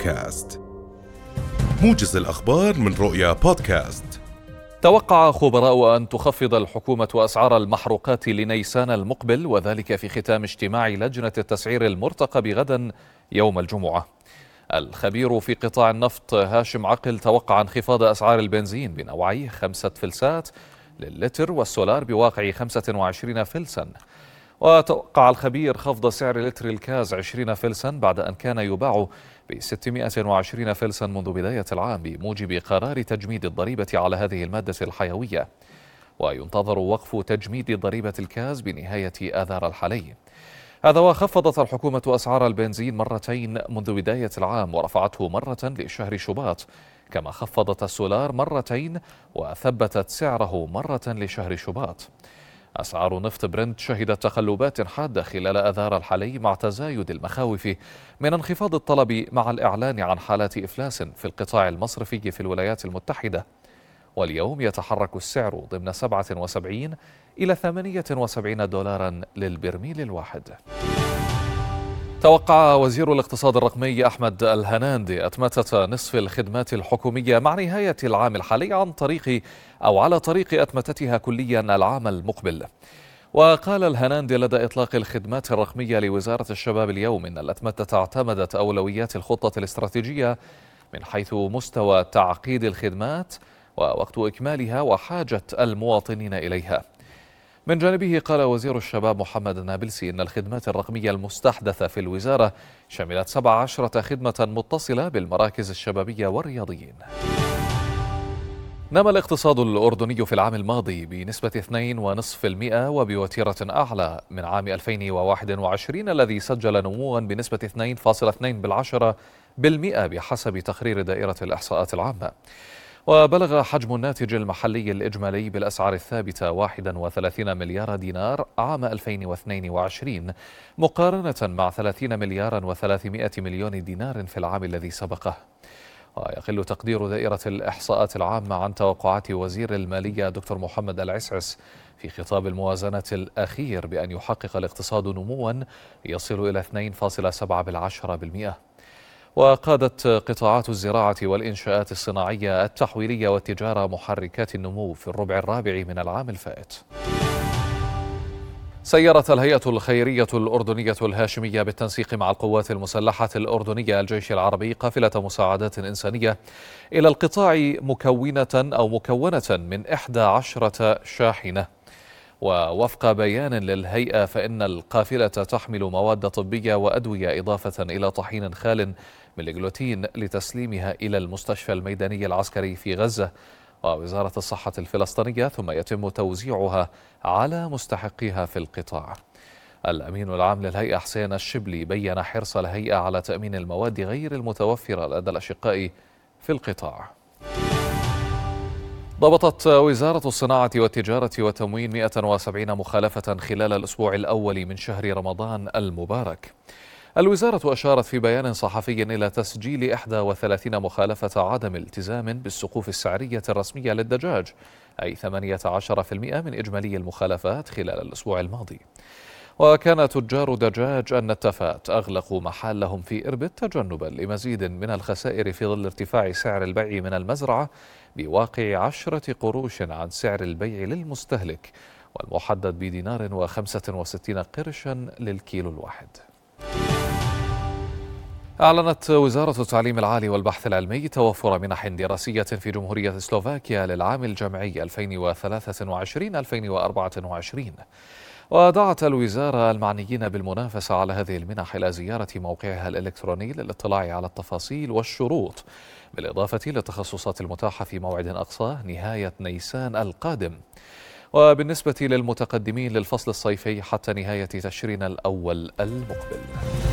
بودكاست. موجز الأخبار من رؤيا بودكاست. توقع خبراء أن تخفض الحكومة أسعار المحروقات لنيسان المقبل وذلك في ختام اجتماع لجنة التسعير المرتقب غدا يوم الجمعة. الخبير في قطاع النفط هاشم عقل توقع انخفاض أسعار البنزين بنوعيه خمسة فلسات للتر والسولار بواقع 25 فلسا. وتوقع الخبير خفض سعر لتر الكاز 20 فلسا بعد أن كان يباع ب 620 فلسا منذ بداية العام بموجب قرار تجميد الضريبة على هذه المادة الحيوية. وينتظر وقف تجميد ضريبة الكاز بنهاية آذار الحالي هذا وخفضت الحكومة أسعار البنزين مرتين منذ بداية العام ورفعته مرة لشهر شباط. كما خفضت السولار مرتين وثبتت سعره مرة لشهر شباط. أسعار نفط برنت شهدت تقلبات حادة خلال أذار الحالي مع تزايد المخاوف من انخفاض الطلب مع الإعلان عن حالات إفلاس في القطاع المصرفي في الولايات المتحدة. واليوم يتحرك السعر ضمن 77 إلى 78 دولارا للبرميل الواحد. توقع وزير الاقتصاد الرقمي أحمد الهناندي أتمتة نصف الخدمات الحكومية مع نهاية العام الحالي عن طريق أو على طريق أتمتتها كليا العام المقبل. وقال الهناندي لدى إطلاق الخدمات الرقمية لوزارة الشباب اليوم إن الأتمتة اعتمدت أولويات الخطة الاستراتيجية من حيث مستوى تعقيد الخدمات ووقت إكمالها وحاجة المواطنين إليها. من جانبه قال وزير الشباب محمد النابلسي إن الخدمات الرقمية المستحدثة في الوزارة شملت 17 خدمة متصلة بالمراكز الشبابية والرياضيين. نما الاقتصاد الأردني في العام الماضي بنسبة 2.5% وبوتيرة أعلى من عام 2021 الذي سجل نموا بنسبة 2.2 بالعشرة بالمئة بحسب تقرير دائرة الإحصاءات العامة. وبلغ حجم الناتج المحلي الإجمالي بالأسعار الثابتة 31 مليار دينار عام 2022 مقارنة مع 30 مليار و300 مليون دينار في العام الذي سبقه. ويقل تقدير دائرة الإحصاءات العامة عن توقعات وزير المالية دكتور محمد العسعس في خطاب الموازنة الأخير بأن يحقق الاقتصاد نموا يصل إلى 2.7 بالعشرة بالمئة. وقادت قطاعات الزراعة والإنشاءات الصناعية التحويلية والتجارة محركات النمو في الربع الرابع من العام الفائت. سيرت الهيئة الخيرية الأردنية الهاشمية بالتنسيق مع القوات المسلحة الأردنية الجيش العربي قافلة مساعدات إنسانية إلى القطاع مكونة أو مكونة من إحدى عشرة شاحنة. ووفق بيان للهيئة فإن القافلة تحمل مواد طبية وأدوية إضافة إلى طحين خال من الجلوتين لتسليمها إلى المستشفى الميداني العسكري في غزة. ووزارة الصحة الفلسطينية ثم يتم توزيعها على مستحقيها في القطاع. الأمين العام للهيئة حسين الشبلي بين حرص الهيئة على تأمين المواد غير المتوفرة لدى الأشقاء في القطاع. ضبطت وزارة الصناعة والتجارة والتموين 170 مخالفة خلال الأسبوع الأول من شهر رمضان المبارك. الوزارة أشارت في بيان صحفي إلى تسجيل 31 مخالفة عدم التزام بالسقوف السعرية الرسمية للدجاج أي 18% من إجمالي المخالفات خلال الأسبوع الماضي. وكان تجار دجاج النتفات أغلقوا محلهم في إربد تجنبا لمزيد من الخسائر في ظل ارتفاع سعر البيع من المزرعة بواقع عشرة قروش عن سعر البيع للمستهلك والمحدد بدينار وخمسة وستين قرشا للكيلو الواحد. أعلنت وزارة التعليم العالي والبحث العلمي توفر منح دراسية في جمهورية سلوفاكيا للعام الجامعي 2023-2024 ودعت الوزارة المعنيين بالمنافسة على هذه المنح إلى زيارة موقعها الإلكتروني للاطلاع على التفاصيل والشروط بالإضافة للتخصصات المتاحة في موعد أقصى نهاية نيسان القادم. وبالنسبة للمتقدمين للفصل الصيفي حتى نهاية تشرين الأول المقبل.